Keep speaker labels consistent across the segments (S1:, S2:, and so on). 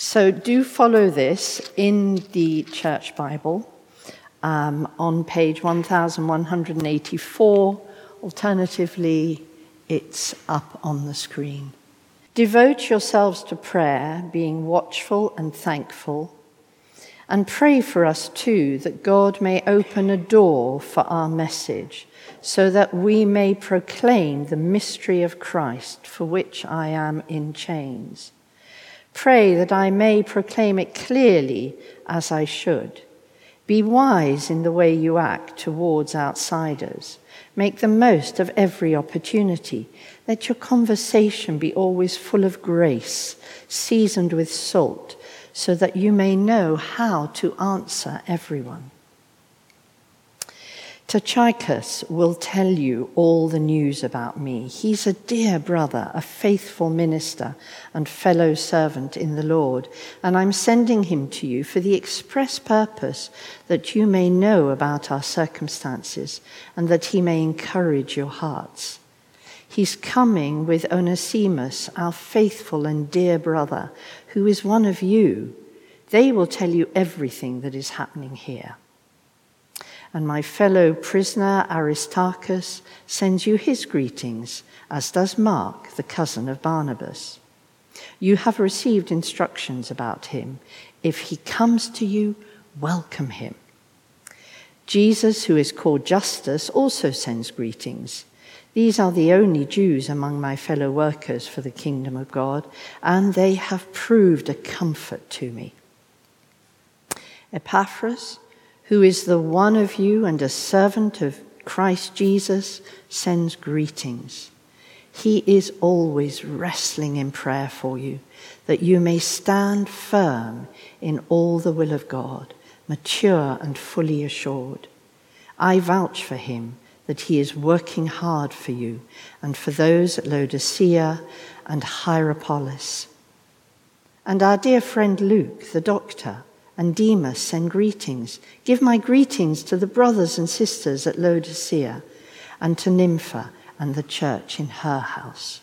S1: So do follow this in the Church Bible um, on page 1184. Alternatively, it's up on the screen. Devote yourselves to prayer, being watchful and thankful. And pray for us too that God may open a door for our message so that we may proclaim the mystery of Christ for which I am in chains. Pray that I may proclaim it clearly as I should. Be wise in the way you act towards outsiders. Make the most of every opportunity. Let your conversation be always full of grace, seasoned with salt, so that you may know how to answer everyone. Tychicus will tell you all the news about me. He's a dear brother, a faithful minister, and fellow servant in the Lord, and I'm sending him to you for the express purpose that you may know about our circumstances and that he may encourage your hearts. He's coming with Onesimus, our faithful and dear brother, who is one of you. They will tell you everything that is happening here and my fellow prisoner Aristarchus sends you his greetings, as does Mark, the cousin of Barnabas. You have received instructions about him. If he comes to you, welcome him. Jesus, who is called Justus, also sends greetings. These are the only Jews among my fellow workers for the kingdom of God, and they have proved a comfort to me. Epaphras, who is the one of you and a servant of Christ Jesus, sends greetings. He is always wrestling in prayer for you, that you may stand firm in all the will of God, mature and fully assured. I vouch for him that he is working hard for you and for those at Laodicea and Hierapolis. And our dear friend Luke, the doctor, and Demas send greetings. Give my greetings to the brothers and sisters at Laodicea and to Nympha and the church in her house.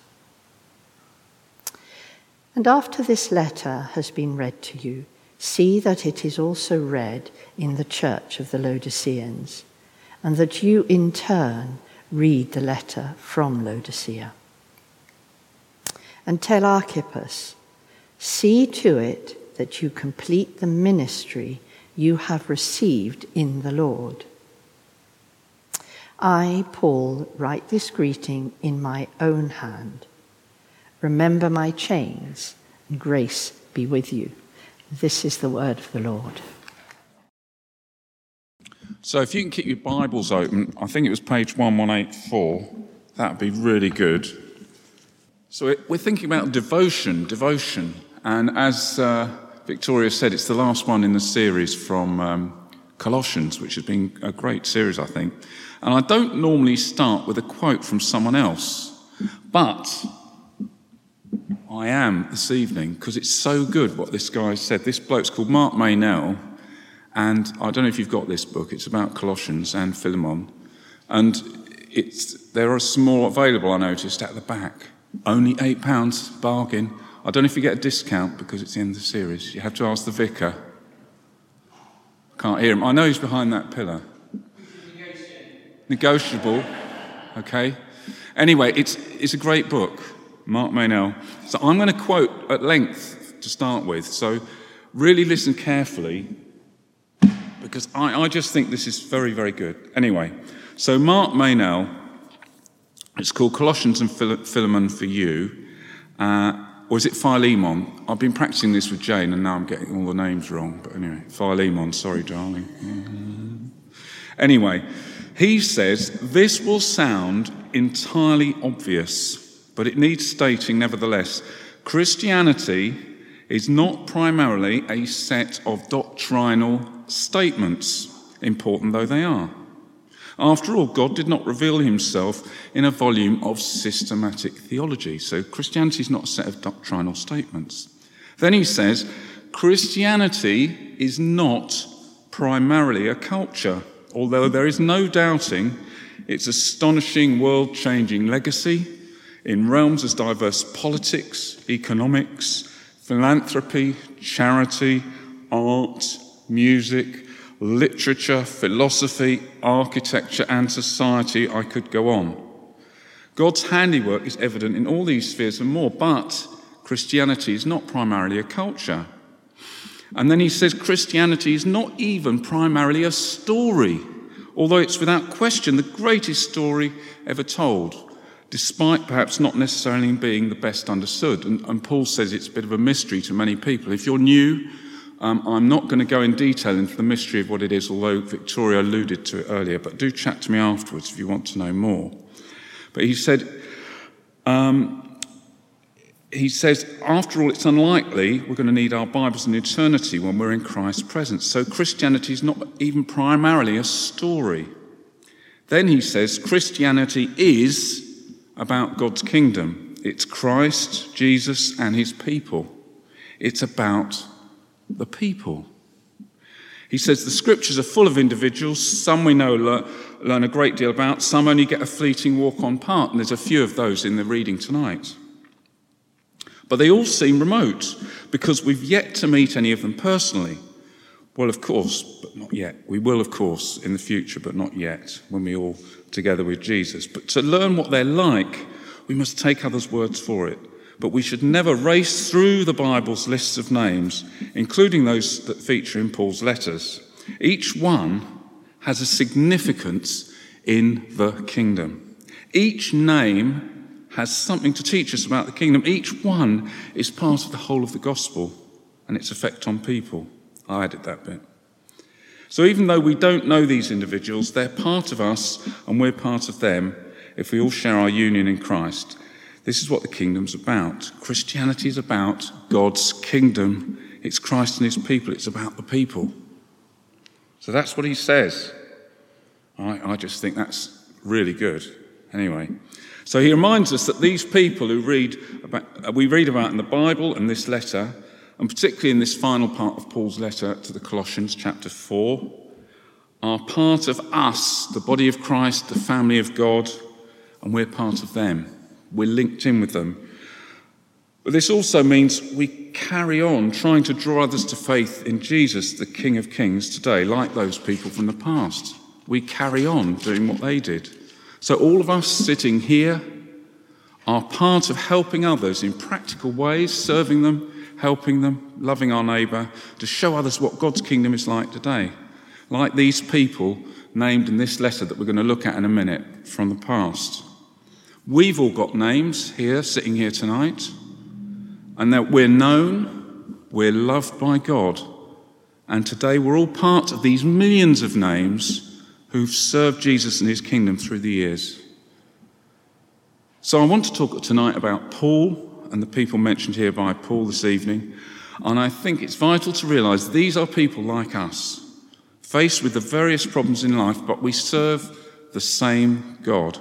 S1: And after this letter has been read to you, see that it is also read in the church of the Laodiceans, and that you in turn read the letter from Laodicea. And tell Archippus, see to it that you complete the ministry you have received in the Lord. I, Paul, write this greeting in my own hand. Remember my chains, and grace be with you. This is the word of the Lord.
S2: So, if you can keep your Bibles open, I think it was page 1184, that would be really good. So, we're thinking about devotion, devotion. And as uh, Victoria said it's the last one in the series from um, Colossians, which has been a great series, I think. And I don't normally start with a quote from someone else, but I am this evening because it's so good what this guy said. This bloke's called Mark Meynell, and I don't know if you've got this book. It's about Colossians and Philemon, and it's there are some more available. I noticed at the back, only eight pounds bargain. I don't know if you get a discount because it's the end of the series. You have to ask the vicar. Can't hear him. I know he's behind that pillar. Negotiable. Okay. Anyway, it's, it's a great book, Mark Meynell. So I'm going to quote at length to start with. So really listen carefully because I, I just think this is very, very good. Anyway, so Mark Meynell, it's called Colossians and Philemon for You. Uh, or is it Philemon? I've been practicing this with Jane and now I'm getting all the names wrong. But anyway, Philemon, sorry, darling. Anyway, he says this will sound entirely obvious, but it needs stating nevertheless. Christianity is not primarily a set of doctrinal statements, important though they are. After all, God did not reveal himself in a volume of systematic theology. So Christianity is not a set of doctrinal statements. Then he says, Christianity is not primarily a culture, although there is no doubting its astonishing world changing legacy in realms as diverse politics, economics, philanthropy, charity, art, music, literature, philosophy, architecture, and society. I could go on. God's handiwork is evident in all these spheres and more, but Christianity is not primarily a culture. And then he says Christianity is not even primarily a story, although it's without question the greatest story ever told, despite perhaps not necessarily being the best understood. And, and Paul says it's a bit of a mystery to many people. If you're new, um, I'm not going to go in detail into the mystery of what it is, although Victoria alluded to it earlier, but do chat to me afterwards if you want to know more. But he said, um, he says, after all, it's unlikely we're going to need our Bibles in eternity when we're in Christ's presence. So Christianity is not even primarily a story. Then he says, Christianity is about God's kingdom. It's Christ, Jesus, and his people. It's about the people. He says the scriptures are full of individuals. Some we know learn a great deal about, some only get a fleeting walk on part, and there's a few of those in the reading tonight. But they all seem remote because we've yet to meet any of them personally. Well, of course, but not yet. We will, of course, in the future, but not yet, when we're all together with Jesus. But to learn what they're like, we must take others' words for it. But we should never race through the Bible's lists of names, including those that feature in Paul's letters. Each one has a significance in the kingdom. Each name has something to teach us about the kingdom. Each one is part of the whole of the gospel and its effect on people. I added that bit. So even though we don't know these individuals, they're part of us and we're part of them if we all share our union in Christ. This is what the kingdom's about. Christianity is about God's kingdom. It's Christ and his people. It's about the people. So that's what he says. I, I just think that's really good. Anyway, so he reminds us that these people who read about, uh, we read about in the Bible and this letter, and particularly in this final part of Paul's letter to the Colossians, chapter 4, are part of us, the body of Christ, the family of God, and we're part of them. We're linked in with them. But this also means we carry on trying to draw others to faith in Jesus, the King of Kings, today, like those people from the past. We carry on doing what they did. So, all of us sitting here are part of helping others in practical ways, serving them, helping them, loving our neighbour, to show others what God's kingdom is like today. Like these people named in this letter that we're going to look at in a minute from the past. We've all got names here, sitting here tonight and that we're known, we're loved by God. And today we're all part of these millions of names who've served Jesus and his kingdom through the years. So I want to talk tonight about Paul and the people mentioned here by Paul this evening. And I think it's vital to realize these are people like us, faced with the various problems in life, but we serve the same God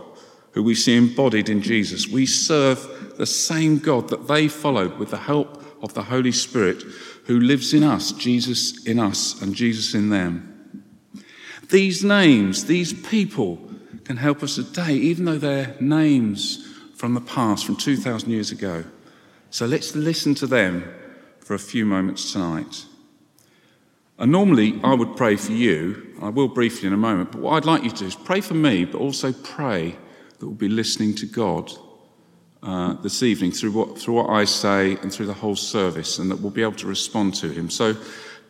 S2: who we see embodied in Jesus. We serve the same God that they followed with the help of the Holy Spirit who lives in us, Jesus in us, and Jesus in them. These names, these people can help us today, even though they're names from the past, from 2,000 years ago. So let's listen to them for a few moments tonight. And normally I would pray for you. I will briefly in a moment, but what I'd like you to do is pray for me, but also pray that will be listening to God uh, this evening through what, through what I say and through the whole service, and that we'll be able to respond to Him. So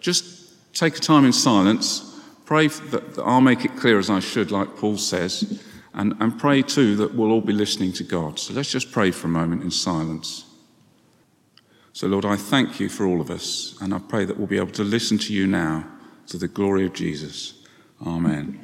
S2: just take a time in silence, pray that, that I'll make it clear as I should, like Paul says, and, and pray too that we'll all be listening to God. So let's just pray for a moment in silence. So, Lord, I thank you for all of us, and I pray that we'll be able to listen to you now to the glory of Jesus. Amen.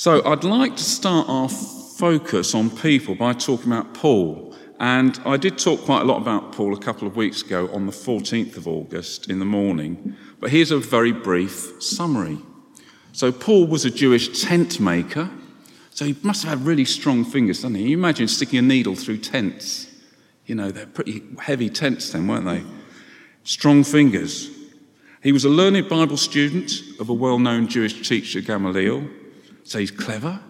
S2: So I'd like to start our focus on people by talking about Paul. And I did talk quite a lot about Paul a couple of weeks ago on the 14th of August in the morning. But here's a very brief summary. So Paul was a Jewish tent maker. So he must have had really strong fingers, doesn't he? You imagine sticking a needle through tents. You know, they're pretty heavy tents then, weren't they? Strong fingers. He was a learned Bible student of a well known Jewish teacher, Gamaliel. So he's clever.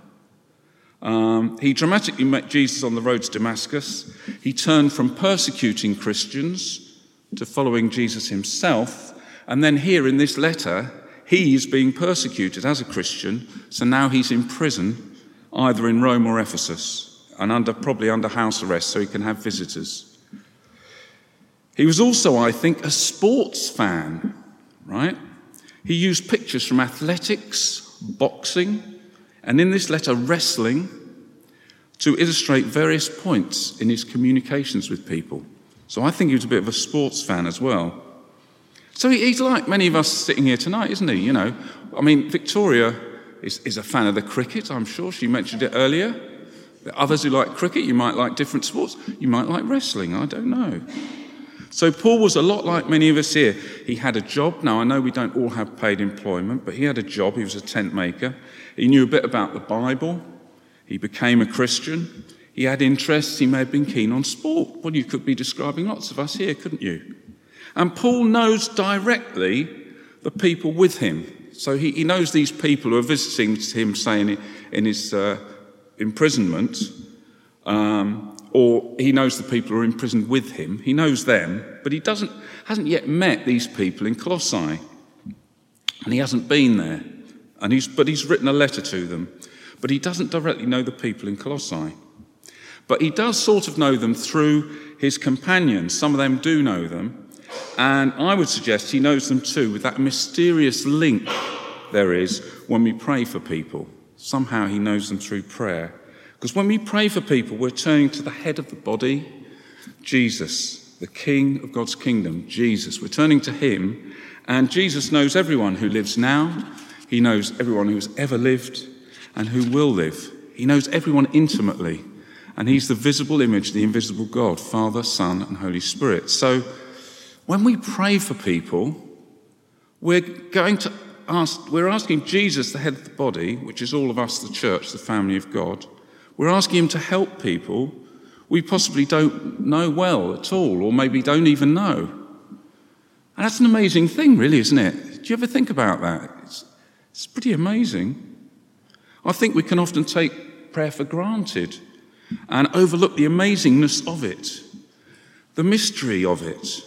S2: Um, he dramatically met Jesus on the road to Damascus. He turned from persecuting Christians to following Jesus himself. And then, here in this letter, he's being persecuted as a Christian. So now he's in prison, either in Rome or Ephesus, and under, probably under house arrest so he can have visitors. He was also, I think, a sports fan, right? He used pictures from athletics, boxing, and in this letter, wrestling, to illustrate various points in his communications with people. So I think he was a bit of a sports fan as well. So he's like many of us sitting here tonight, isn't he? You know, I mean, Victoria is, is a fan of the cricket, I'm sure. She mentioned it earlier. Others who like cricket, you might like different sports. You might like wrestling, I don't know. So Paul was a lot like many of us here. He had a job. Now, I know we don't all have paid employment, but he had a job. He was a tent maker. He knew a bit about the Bible. He became a Christian. He had interests. He may have been keen on sport. Well, you could be describing lots of us here, couldn't you? And Paul knows directly the people with him. So he, he knows these people who are visiting him, saying in his uh, imprisonment, um, or he knows the people who are imprisoned with him. He knows them, but he doesn't, hasn't yet met these people in Colossae. And he hasn't been there. And he's, but he's written a letter to them. But he doesn't directly know the people in Colossae. But he does sort of know them through his companions. Some of them do know them. And I would suggest he knows them too with that mysterious link there is when we pray for people. Somehow he knows them through prayer. Because when we pray for people, we're turning to the head of the body, Jesus, the King of God's kingdom, Jesus. We're turning to him, and Jesus knows everyone who lives now, he knows everyone who's ever lived and who will live. He knows everyone intimately, and he's the visible image the invisible God, Father, Son, and Holy Spirit. So when we pray for people, we're going to ask, we're asking Jesus, the head of the body, which is all of us, the church, the family of God, we're asking him to help people we possibly don't know well at all, or maybe don't even know. And that's an amazing thing, really, isn't it? Do you ever think about that? It's, it's pretty amazing. I think we can often take prayer for granted and overlook the amazingness of it, the mystery of it.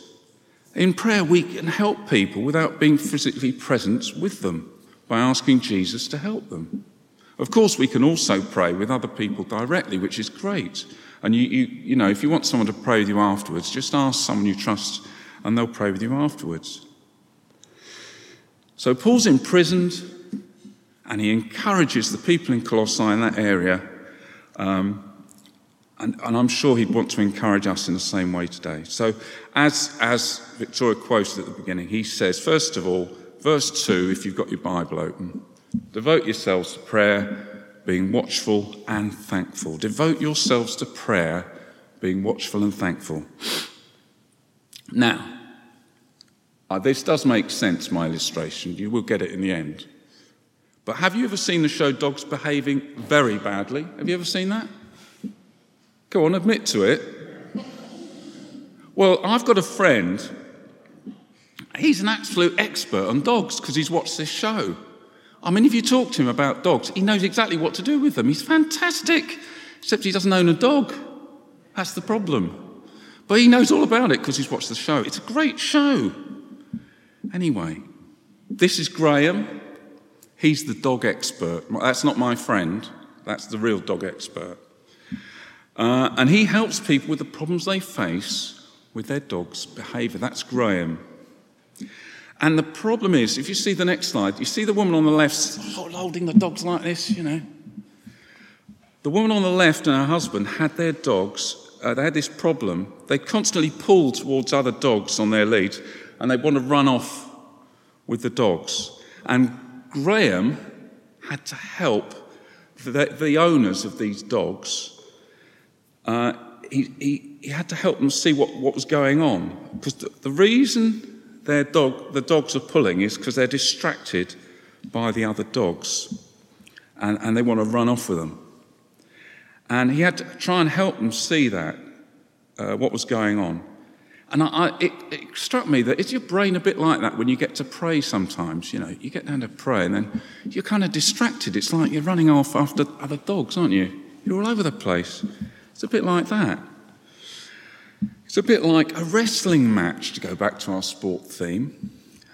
S2: In prayer, we can help people without being physically present with them by asking Jesus to help them. Of course, we can also pray with other people directly, which is great. And you, you, you know, if you want someone to pray with you afterwards, just ask someone you trust and they'll pray with you afterwards. So Paul's imprisoned and he encourages the people in Colossae in that area. Um, and, and, I'm sure he'd want to encourage us in the same way today. So, as, as Victoria quoted at the beginning, he says, first of all, verse 2, if you've got your Bible open, devote yourselves to prayer, being watchful and thankful. Devote yourselves to prayer, being watchful and thankful. Now, uh, this does make sense, my illustration. You will get it in the end. But have you ever seen the show Dogs Behaving Very Badly? Have you ever seen that? Go on, admit to it. Well, I've got a friend, he's an absolute expert on dogs because he's watched this show. I mean, if you talk to him about dogs, he knows exactly what to do with them. He's fantastic, except he doesn't own a dog. That's the problem. But he knows all about it because he's watched the show. It's a great show. Anyway, this is Graeme. He's the dog expert. That's not my friend, that's the real dog expert. Uh, and he helps people with the problems they face with their dog's behavior. That's Graeme. And the problem is, if you see the next slide, you see the woman on the left holding the dogs like this, you know. The woman on the left and her husband had their dogs, uh, they had this problem. They constantly pull towards other dogs on their lead and they want to run off with the dogs. And Graeme had to help the, the owners of these dogs. Uh, he, he, he, had to help them see what, what was going on. Because the, the reason their dog, the dogs are pulling is because they're distracted by the other dogs and, and they want to run off with them. And he had to try and help them see that, uh, what was going on. And I, I, it, it, struck me that is your brain a bit like that when you get to pray sometimes? You know, you get down to pray and then you're kind of distracted. It's like you're running off after other dogs, aren't you? You're all over the place. It's a bit like that. It's a bit like a wrestling match, to go back to our sport theme,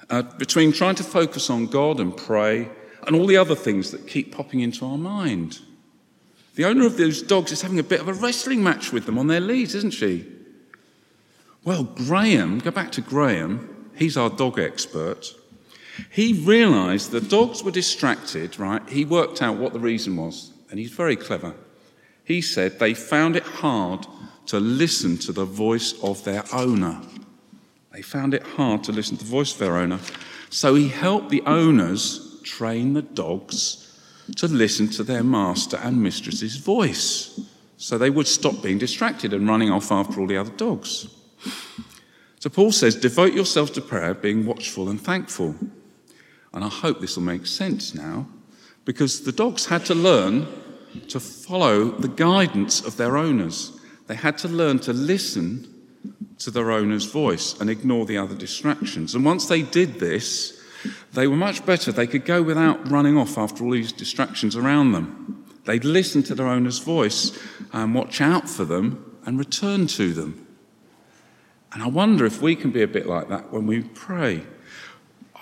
S2: uh, between trying to focus on God and pray and all the other things that keep popping into our mind. The owner of those dogs is having a bit of a wrestling match with them on their leads, isn't she? Well, Graeme, go back to Graeme, he's our dog expert. He realized the dogs were distracted, right? He worked out what the reason was, and he's very clever. He said they found it hard to listen to the voice of their owner. They found it hard to listen to the voice of their owner. So he helped the owners train the dogs to listen to their master and mistress's voice so they would stop being distracted and running off after all the other dogs. So Paul says, devote yourself to prayer, being watchful and thankful. And I hope this will make sense now, because the dogs had to learn to follow the guidance of their owners. They had to learn to listen to their owner's voice and ignore the other distractions. And once they did this, they were much better. They could go without running off after all these distractions around them. They'd listen to their owner's voice and watch out for them and return to them. And I wonder if we can be a bit like that when we pray.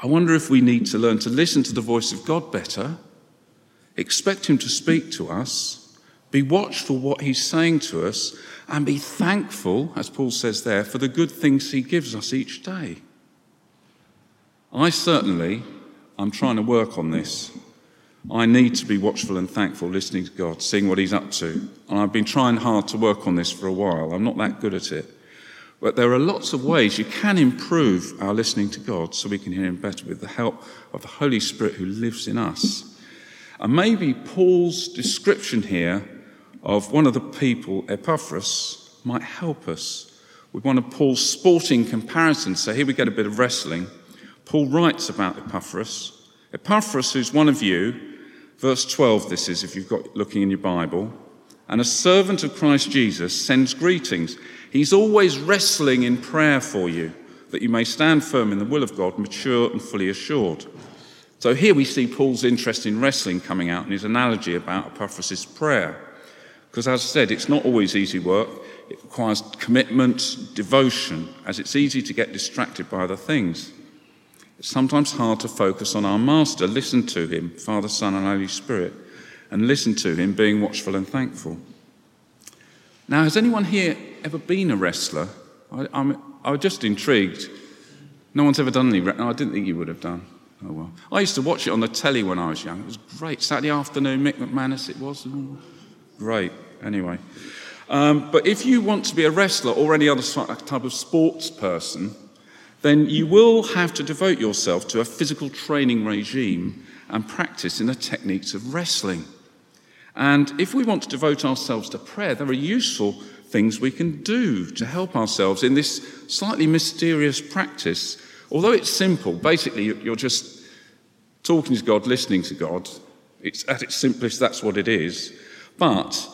S2: I wonder if we need to learn to listen to the voice of God better, expect Him to speak to us, be watchful what He's saying to us, and be thankful, as Paul says there, for the good things He gives us each day. I certainly, I'm trying to work on this. I need to be watchful and thankful, listening to God, seeing what He's up to. And I've been trying hard to work on this for a while. I'm not that good at it. But there are lots of ways you can improve our listening to God so we can hear Him better with the help of the Holy Spirit who lives in us. And maybe Paul's description here of one of the people, Epaphras, might help us with one of Paul's sporting comparisons. So here we get a bit of wrestling. Paul writes about Epaphras. Epaphras, who's one of you, verse 12, this is, if you've got looking in your Bible, and a servant of Christ Jesus sends greetings. He's always wrestling in prayer for you, that you may stand firm in the will of God, mature and fully assured. So here we see Paul's interest in wrestling coming out in his analogy about Epaphras' prayer. Because as I said, it's not always easy work. It requires commitment, devotion, as it's easy to get distracted by other things. It's sometimes hard to focus on our Master, listen to him, Father, Son, and Holy Spirit, and listen to him, being watchful and thankful. Now, has anyone here ever been a wrestler? I, I'm, I was just intrigued. No one's ever done any. No, I didn't think you would have done. Oh well. I used to watch it on the telly when I was young. It was great. Saturday afternoon, Mick McManus, it was. Great. Anyway. Um, but if you want to be a wrestler or any other type of sports person, then you will have to devote yourself to a physical training regime and practice in the techniques of wrestling. And if we want to devote ourselves to prayer, there are useful things we can do to help ourselves in this slightly mysterious practice. Although it's simple, basically, you're just talking to God, listening to God. It's at its simplest, that's what it is. But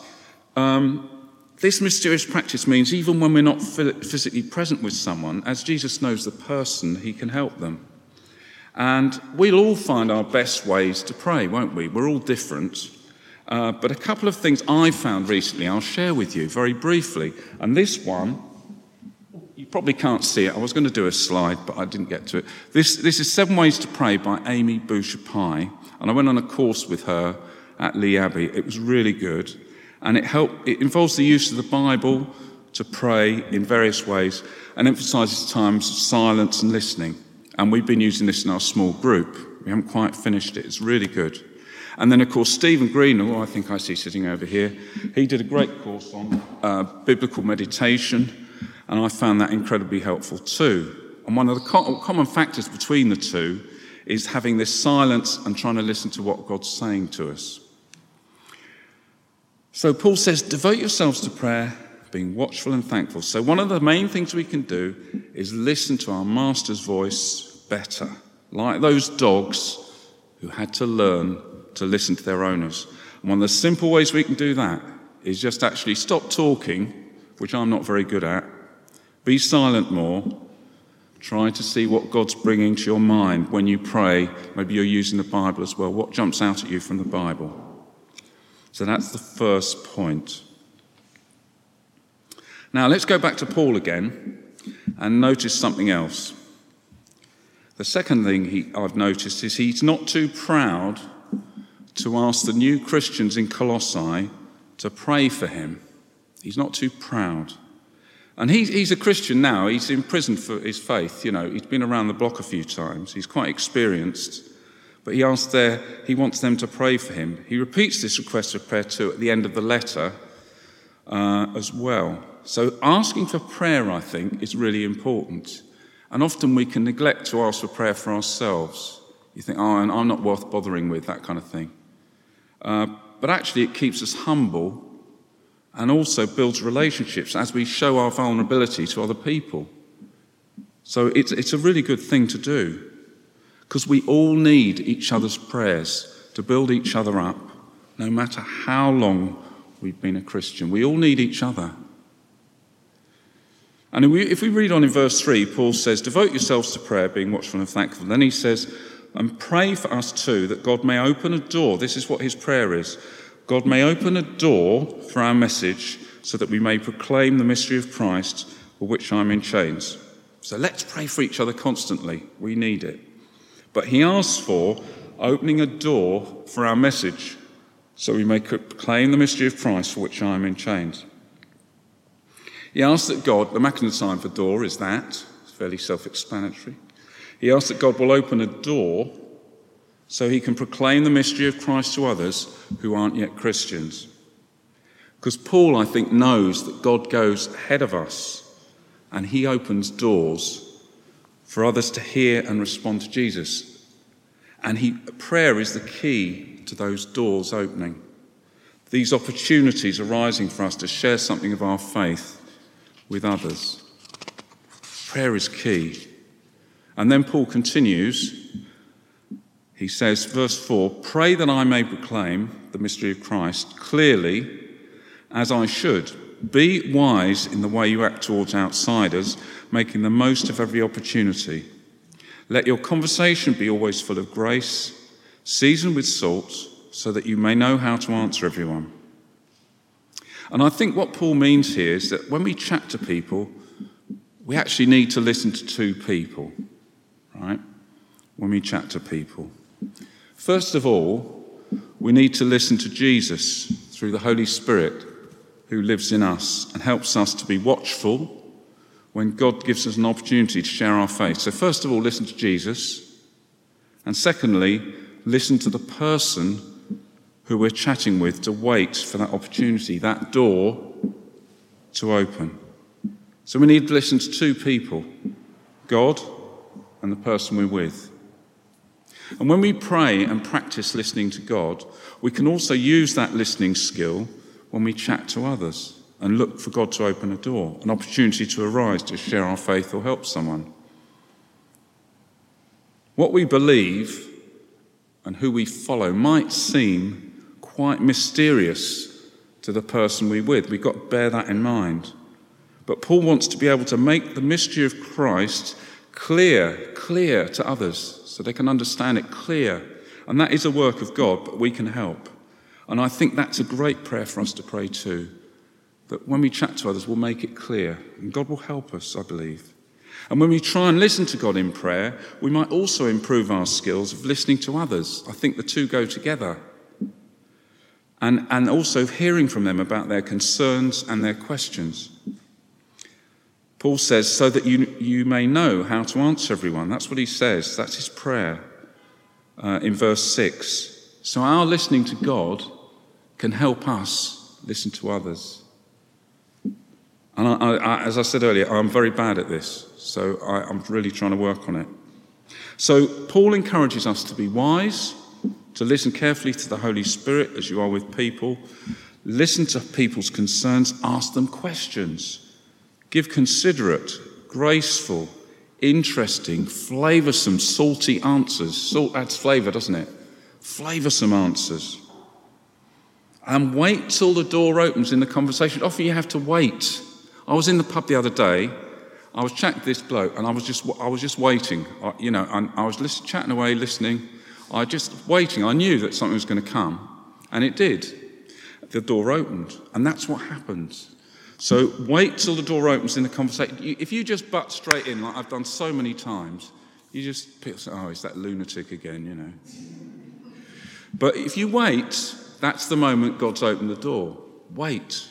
S2: um, this mysterious practice means even when we're not physically present with someone, as Jesus knows the person, he can help them. And we'll all find our best ways to pray, won't we? We're all different. Uh, but a couple of things I found recently I'll share with you very briefly. And this one, you probably can't see it. I was going to do a slide, but I didn't get to it. This, this is Seven Ways to Pray by Amy Boucher Pye. And I went on a course with her at Lee Abbey. It was really good. And it, helped, it involves the use of the Bible to pray in various ways and emphasizes times of silence and listening. And we've been using this in our small group. We haven't quite finished it. It's really good. And then, of course, Stephen Green, who I think I see sitting over here, he did a great course on uh, biblical meditation, and I found that incredibly helpful too. And one of the co- common factors between the two is having this silence and trying to listen to what God's saying to us. So Paul says, devote yourselves to prayer, being watchful and thankful. So one of the main things we can do is listen to our master's voice better, like those dogs who had to learn to listen to their owners. And one of the simple ways we can do that is just actually stop talking, which I'm not very good at, be silent more, try to see what God's bringing to your mind when you pray. Maybe you're using the Bible as well. What jumps out at you from the Bible? So that's the first point. Now let's go back to Paul again and notice something else. The second thing he, I've noticed is he's not too proud to ask the new Christians in Colossae to pray for him. He's not too proud. And he's, he's a Christian now. He's in prison for his faith. You know, he's been around the block a few times. He's quite experienced. But he asks there, he wants them to pray for him. He repeats this request of prayer too at the end of the letter uh, as well. So asking for prayer, I think, is really important. And often we can neglect to ask for prayer for ourselves. You think, oh, and I'm not worth bothering with, that kind of thing. Uh, but actually, it keeps us humble and also builds relationships as we show our vulnerability to other people. So it's, it's a really good thing to do because we all need each other's prayers to build each other up, no matter how long we've been a Christian. We all need each other. And if we read on in verse 3, Paul says, Devote yourselves to prayer, being watchful and thankful. Then he says, And pray for us too, that God may open a door. This is what his prayer is God may open a door for our message so that we may proclaim the mystery of Christ, for which I'm in chains. So let's pray for each other constantly. We need it. But he asks for opening a door for our message so we may proclaim the mystery of Christ, for which I am in chains. He asks that God, the sign for door is that, it's fairly self explanatory. He asks that God will open a door so he can proclaim the mystery of Christ to others who aren't yet Christians. Because Paul, I think, knows that God goes ahead of us and he opens doors for others to hear and respond to Jesus. And he, prayer is the key to those doors opening. These opportunities arising for us to share something of our faith with others. Prayer is key. And then Paul continues he says, verse 4 Pray that I may proclaim the mystery of Christ clearly as I should. Be wise in the way you act towards outsiders, making the most of every opportunity. Let your conversation be always full of grace, seasoned with salt, so that you may know how to answer everyone. And I think what Paul means here is that when we chat to people, we actually need to listen to two people, right? When we chat to people. First of all, we need to listen to Jesus through the Holy Spirit who lives in us and helps us to be watchful when God gives us an opportunity to share our faith. So, first of all, listen to Jesus. And secondly, listen to the person who we're chatting with to wait for that opportunity, that door to open. So, we need to listen to two people God and the person we're with. And when we pray and practice listening to God, we can also use that listening skill when we chat to others and look for God to open a door, an opportunity to arise to share our faith or help someone. What we believe and who we follow might seem quite mysterious to the person we're with. We've got to bear that in mind. But Paul wants to be able to make the mystery of Christ clear, clear to others so they can understand it clear. And that is a work of God, but we can help. And I think that's a great prayer for us to pray too. That when we chat to others, we'll make it clear. And God will help us, I believe. And when we try and listen to God in prayer, we might also improve our skills of listening to others. I think the two go together. And, and also hearing from them about their concerns and their questions. Paul says, so that you, you may know how to answer everyone. That's what he says. That's his prayer uh, in verse 6. So our listening to God can help us listen to others. And I, I, as I said earlier, I'm very bad at this, so I, I'm really trying to work on it. So Paul encourages us to be wise, to listen carefully to the Holy Spirit as you are with people, listen to people's concerns, ask them questions. Give considerate, graceful, interesting, flavoursome, salty answers. Salt adds flavour, doesn't it? Flavoursome answers. And wait till the door opens in the conversation. Often you have to wait. I was in the pub the other day. I was chatting to this bloke, and I was just, I was just waiting. I, you know, I, I was listen, chatting away, listening. I just waiting. I knew that something was going to come, and it did. the door opened. And that's what happens. So wait till the door opens in the conversation. If you just butt straight in, like I've done so many times, you just pick, oh, it's that lunatic again, you know. But if you wait, that's the moment God's opened the door. Wait.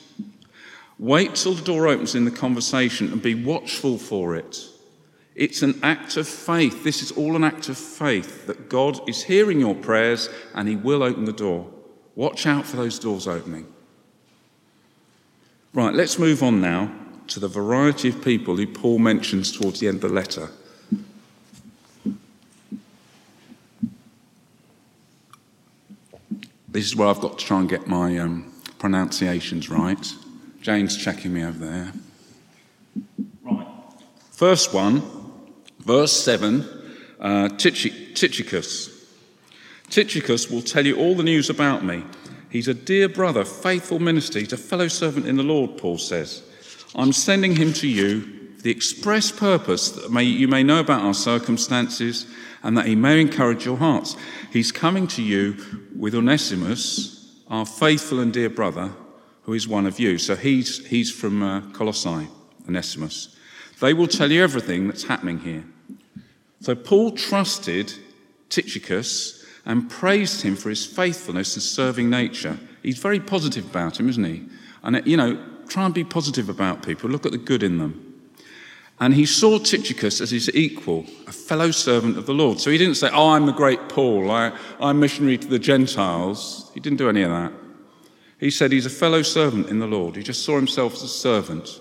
S2: Wait till the door opens in the conversation and be watchful for it. It's an act of faith. This is all an act of faith that God is hearing your prayers and He will open the door. Watch out for those doors opening. Right, let's move on now to the variety of people who Paul mentions towards the end of the letter. This is where I've got to try and get my um, pronunciations right. Jane's checking me over there. Right. First one, verse 7, uh, Tychicus. Tychicus will tell you all the news about me. He's a dear brother, faithful minister. He's a fellow servant in the Lord, Paul says. I'm sending him to you for the express purpose that may, you may know about our circumstances and that he may encourage your hearts. He's coming to you with Onesimus, our faithful and dear brother, who is one of you. So he's, he's from uh, Colossae, Onesimus. They will tell you everything that's happening here. So Paul trusted Tychicus and praised him for his faithfulness and serving nature. He's very positive about him, isn't he? And, you know, try and be positive about people, look at the good in them. And he saw Tychicus as his equal, a fellow servant of the Lord. So he didn't say, Oh, I'm the great Paul, I, I'm missionary to the Gentiles. He didn't do any of that. He said he's a fellow servant in the Lord. He just saw himself as a servant.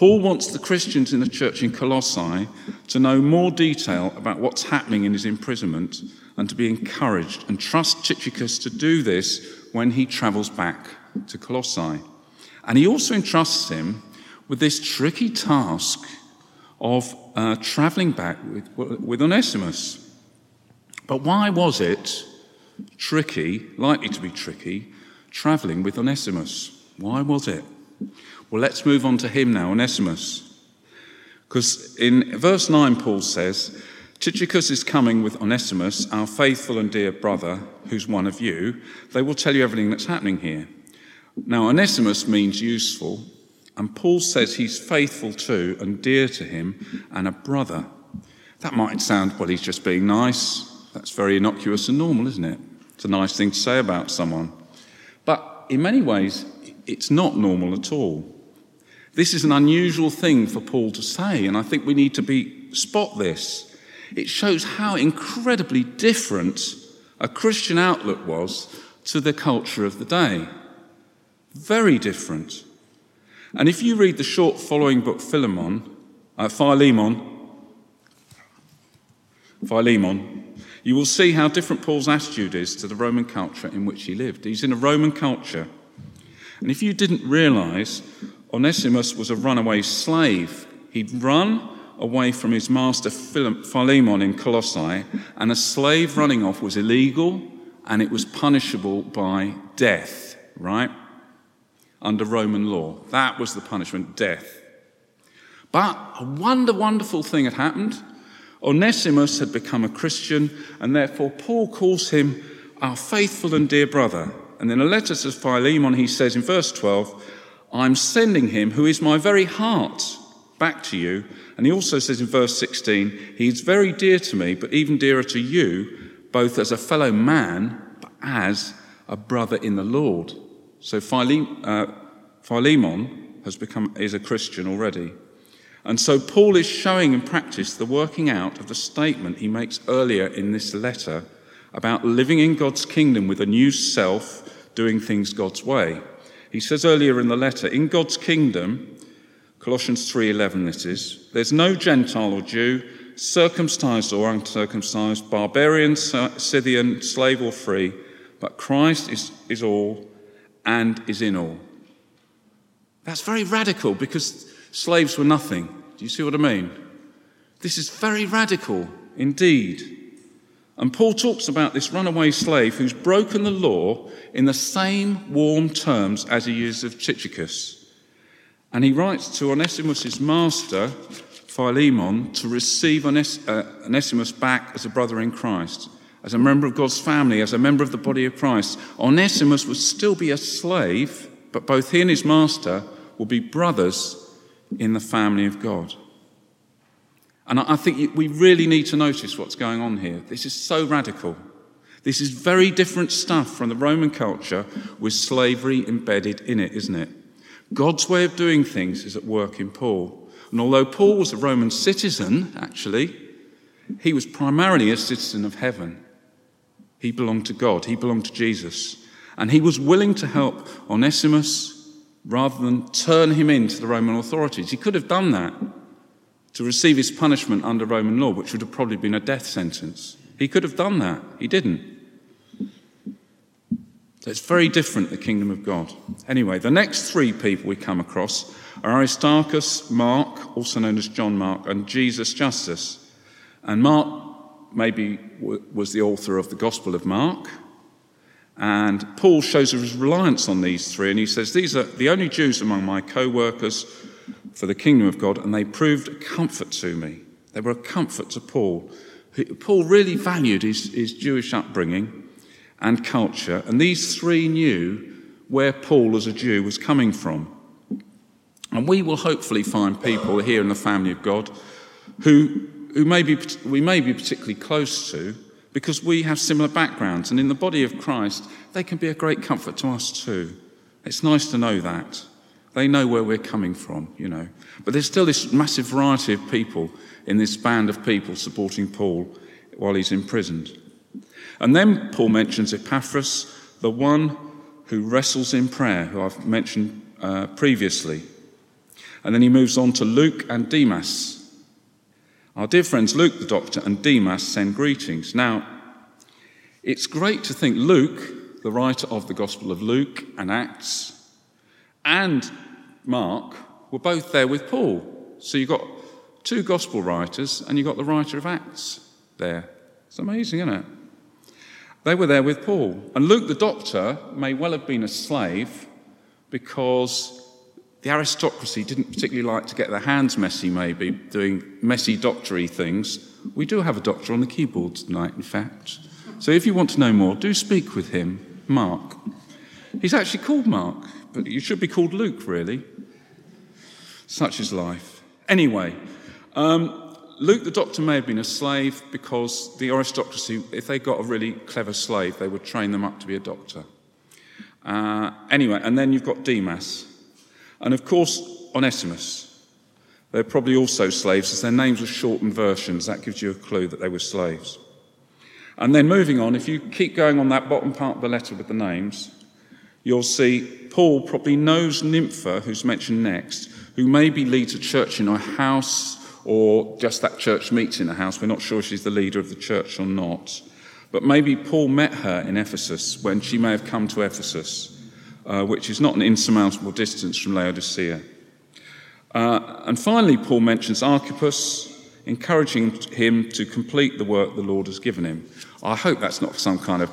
S2: Paul wants the Christians in the church in Colossae to know more detail about what's happening in his imprisonment and to be encouraged and trust Tychicus to do this when he travels back to Colossae. And he also entrusts him with this tricky task of uh, traveling back with, with Onesimus. But why was it tricky, likely to be tricky, traveling with Onesimus? Why was it? Well, let's move on to him now, Onesimus. Because in verse 9, Paul says, Tychicus is coming with Onesimus, our faithful and dear brother, who's one of you. They will tell you everything that's happening here. Now, Onesimus means useful, and Paul says he's faithful to and dear to him and a brother. That might sound, well, he's just being nice. That's very innocuous and normal, isn't it? It's a nice thing to say about someone. But in many ways, it's not normal at all. This is an unusual thing for Paul to say, and I think we need to be spot this. It shows how incredibly different a Christian outlook was to the culture of the day. Very different. And if you read the short following book, Philemon, uh, Philemon, Philemon, you will see how different Paul's attitude is to the Roman culture in which he lived. He's in a Roman culture. And if you didn't realize, Onesimus was a runaway slave. He'd run away from his master Philemon in Colossae, and a slave running off was illegal and it was punishable by death, right? Under Roman law. That was the punishment, death. But a wonder, wonderful thing had happened. Onesimus had become a Christian, and therefore Paul calls him our faithful and dear brother. And in a letter to Philemon, he says in verse 12, I'm sending him who is my very heart back to you. And he also says in verse 16, He is very dear to me, but even dearer to you, both as a fellow man, but as a brother in the Lord. So uh, Philemon has become, is a Christian already. And so Paul is showing in practice the working out of the statement he makes earlier in this letter about living in God's kingdom with a new self, doing things God's way. He says earlier in the letter, in God's kingdom, Colossians 3:11 this is. There's no Gentile or Jew, circumcised or uncircumcised, barbarian, Scythian, slave or free, but Christ is, is all and is in all. That's very radical because slaves were nothing. Do you see what I mean? This is very radical indeed. And Paul talks about this runaway slave who's broken the law in the same warm terms as he uses of Tychicus. And he writes to Onesimus' master, Philemon, to receive uh, Onesimus back as a brother in Christ. as a member of God's family, as a member of the body of Christ. Onesimus would still be a slave, but both he and his master will be brothers in the family of God. And I think we really need to notice what's going on here. This is so radical. This is very different stuff from the Roman culture with slavery embedded in it, isn't it? God's way of doing things is at work in Paul. And although Paul was a Roman citizen, actually, he was primarily a citizen of heaven. He belonged to God, he belonged to Jesus. And he was willing to help Onesimus rather than turn him in to the Roman authorities. He could have done that to receive his punishment under Roman law, which would have probably been a death sentence. He could have done that. He didn't. So it's very different, the kingdom of God. Anyway, the next three people we come across are Aristarchus, Mark, also known as John Mark, and Jesus Justus. And Mark maybe was the author of the Gospel of Mark. And Paul shows his reliance on these three, and he says, These are the only Jews among my co workers for the kingdom of God, and they proved a comfort to me. They were a comfort to Paul. Paul really valued his, his Jewish upbringing and culture, and these three knew where Paul, as a Jew, was coming from. And we will hopefully find people here in the family of God who, who may be, we may be particularly close to because we have similar backgrounds. And in the body of Christ, they can be a great comfort to us too. It's nice to know that. They know where we're coming from, you know. But there's still this massive variety of people in this band of people supporting Paul while he's imprisoned. And then Paul mentions Epaphras, the one who wrestles in prayer, who I've mentioned uh, previously. And then he moves on to Luke and Demas. Our dear friends Luke the doctor and Demas send greetings. Now, it's great to think Luke, the writer of the Gospel of Luke and Acts, and Mark were both there with Paul. So you've got two gospel writers and you've got the writer of Acts there. It's amazing, isn't it? They were there with Paul. And Luke the doctor may well have been a slave because the aristocracy didn't particularly like to get their hands messy, maybe, doing messy doctory things. We do have a doctor on the keyboard tonight, in fact. So if you want to know more, do speak with him, Mark. He's actually called Mark, but you should be called Luke, really. Such is life. Anyway, um, Luke the doctor may have been a slave because the aristocracy, if they got a really clever slave, they would train them up to be a doctor. Uh, anyway, and then you've got Demas. And of course, Onesimus. They're probably also slaves, as their names were shortened versions. That gives you a clue that they were slaves. And then moving on, if you keep going on that bottom part of the letter with the names, you'll see Paul probably knows Nympha, who's mentioned next, who maybe leads a church in a house or just that church meets in a house. We're not sure she's the leader of the church or not. But maybe Paul met her in Ephesus when she may have come to Ephesus, uh, which is not an insurmountable distance from Laodicea. Uh, and finally, Paul mentions Archippus, encouraging him to complete the work the Lord has given him. I hope that's not some kind of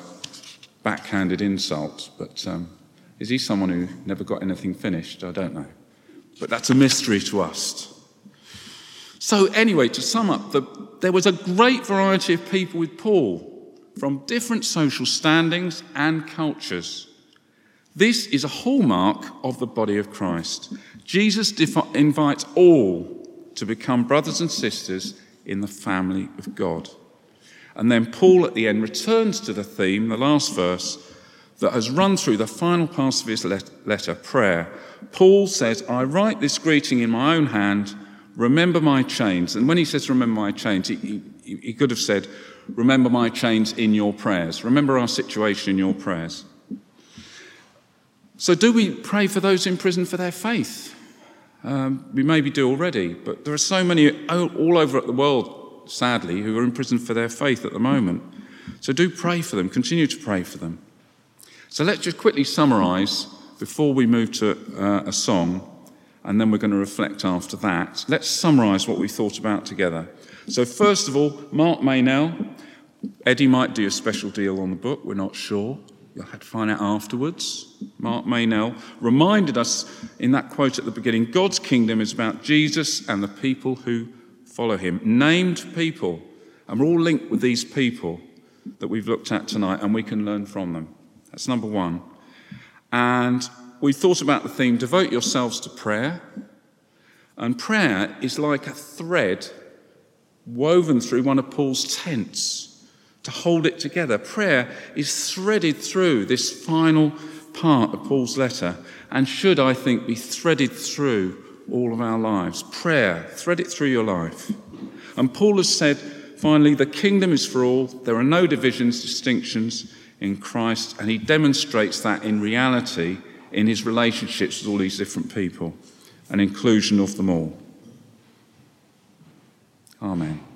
S2: backhanded insult, but um, is he someone who never got anything finished? I don't know. But that's a mystery to us. So, anyway, to sum up, the, there was a great variety of people with Paul from different social standings and cultures. This is a hallmark of the body of Christ. Jesus defi- invites all to become brothers and sisters in the family of God. And then Paul at the end returns to the theme, the last verse, that has run through the final part of his letter, prayer. Paul says, I write this greeting in my own hand, remember my chains. And when he says remember my chains, he, he, he could have said, remember my chains in your prayers. Remember our situation in your prayers. So, do we pray for those in prison for their faith? Um, we maybe do already, but there are so many all over the world, sadly, who are in prison for their faith at the moment. So, do pray for them, continue to pray for them. So let's just quickly summarize before we move to uh, a song, and then we're going to reflect after that. Let's summarize what we thought about together. So, first of all, Mark Meynell. Eddie might do a special deal on the book, we're not sure. You'll have to find out afterwards. Mark Meynell reminded us in that quote at the beginning God's kingdom is about Jesus and the people who follow him. Named people. And we're all linked with these people that we've looked at tonight, and we can learn from them. That's number one. And we thought about the theme devote yourselves to prayer. And prayer is like a thread woven through one of Paul's tents to hold it together. Prayer is threaded through this final part of Paul's letter and should, I think, be threaded through all of our lives. Prayer, thread it through your life. And Paul has said, finally, the kingdom is for all. There are no divisions, distinctions in Christ. And he demonstrates that in reality in his relationships with all these different people, an inclusion of them all. Amen.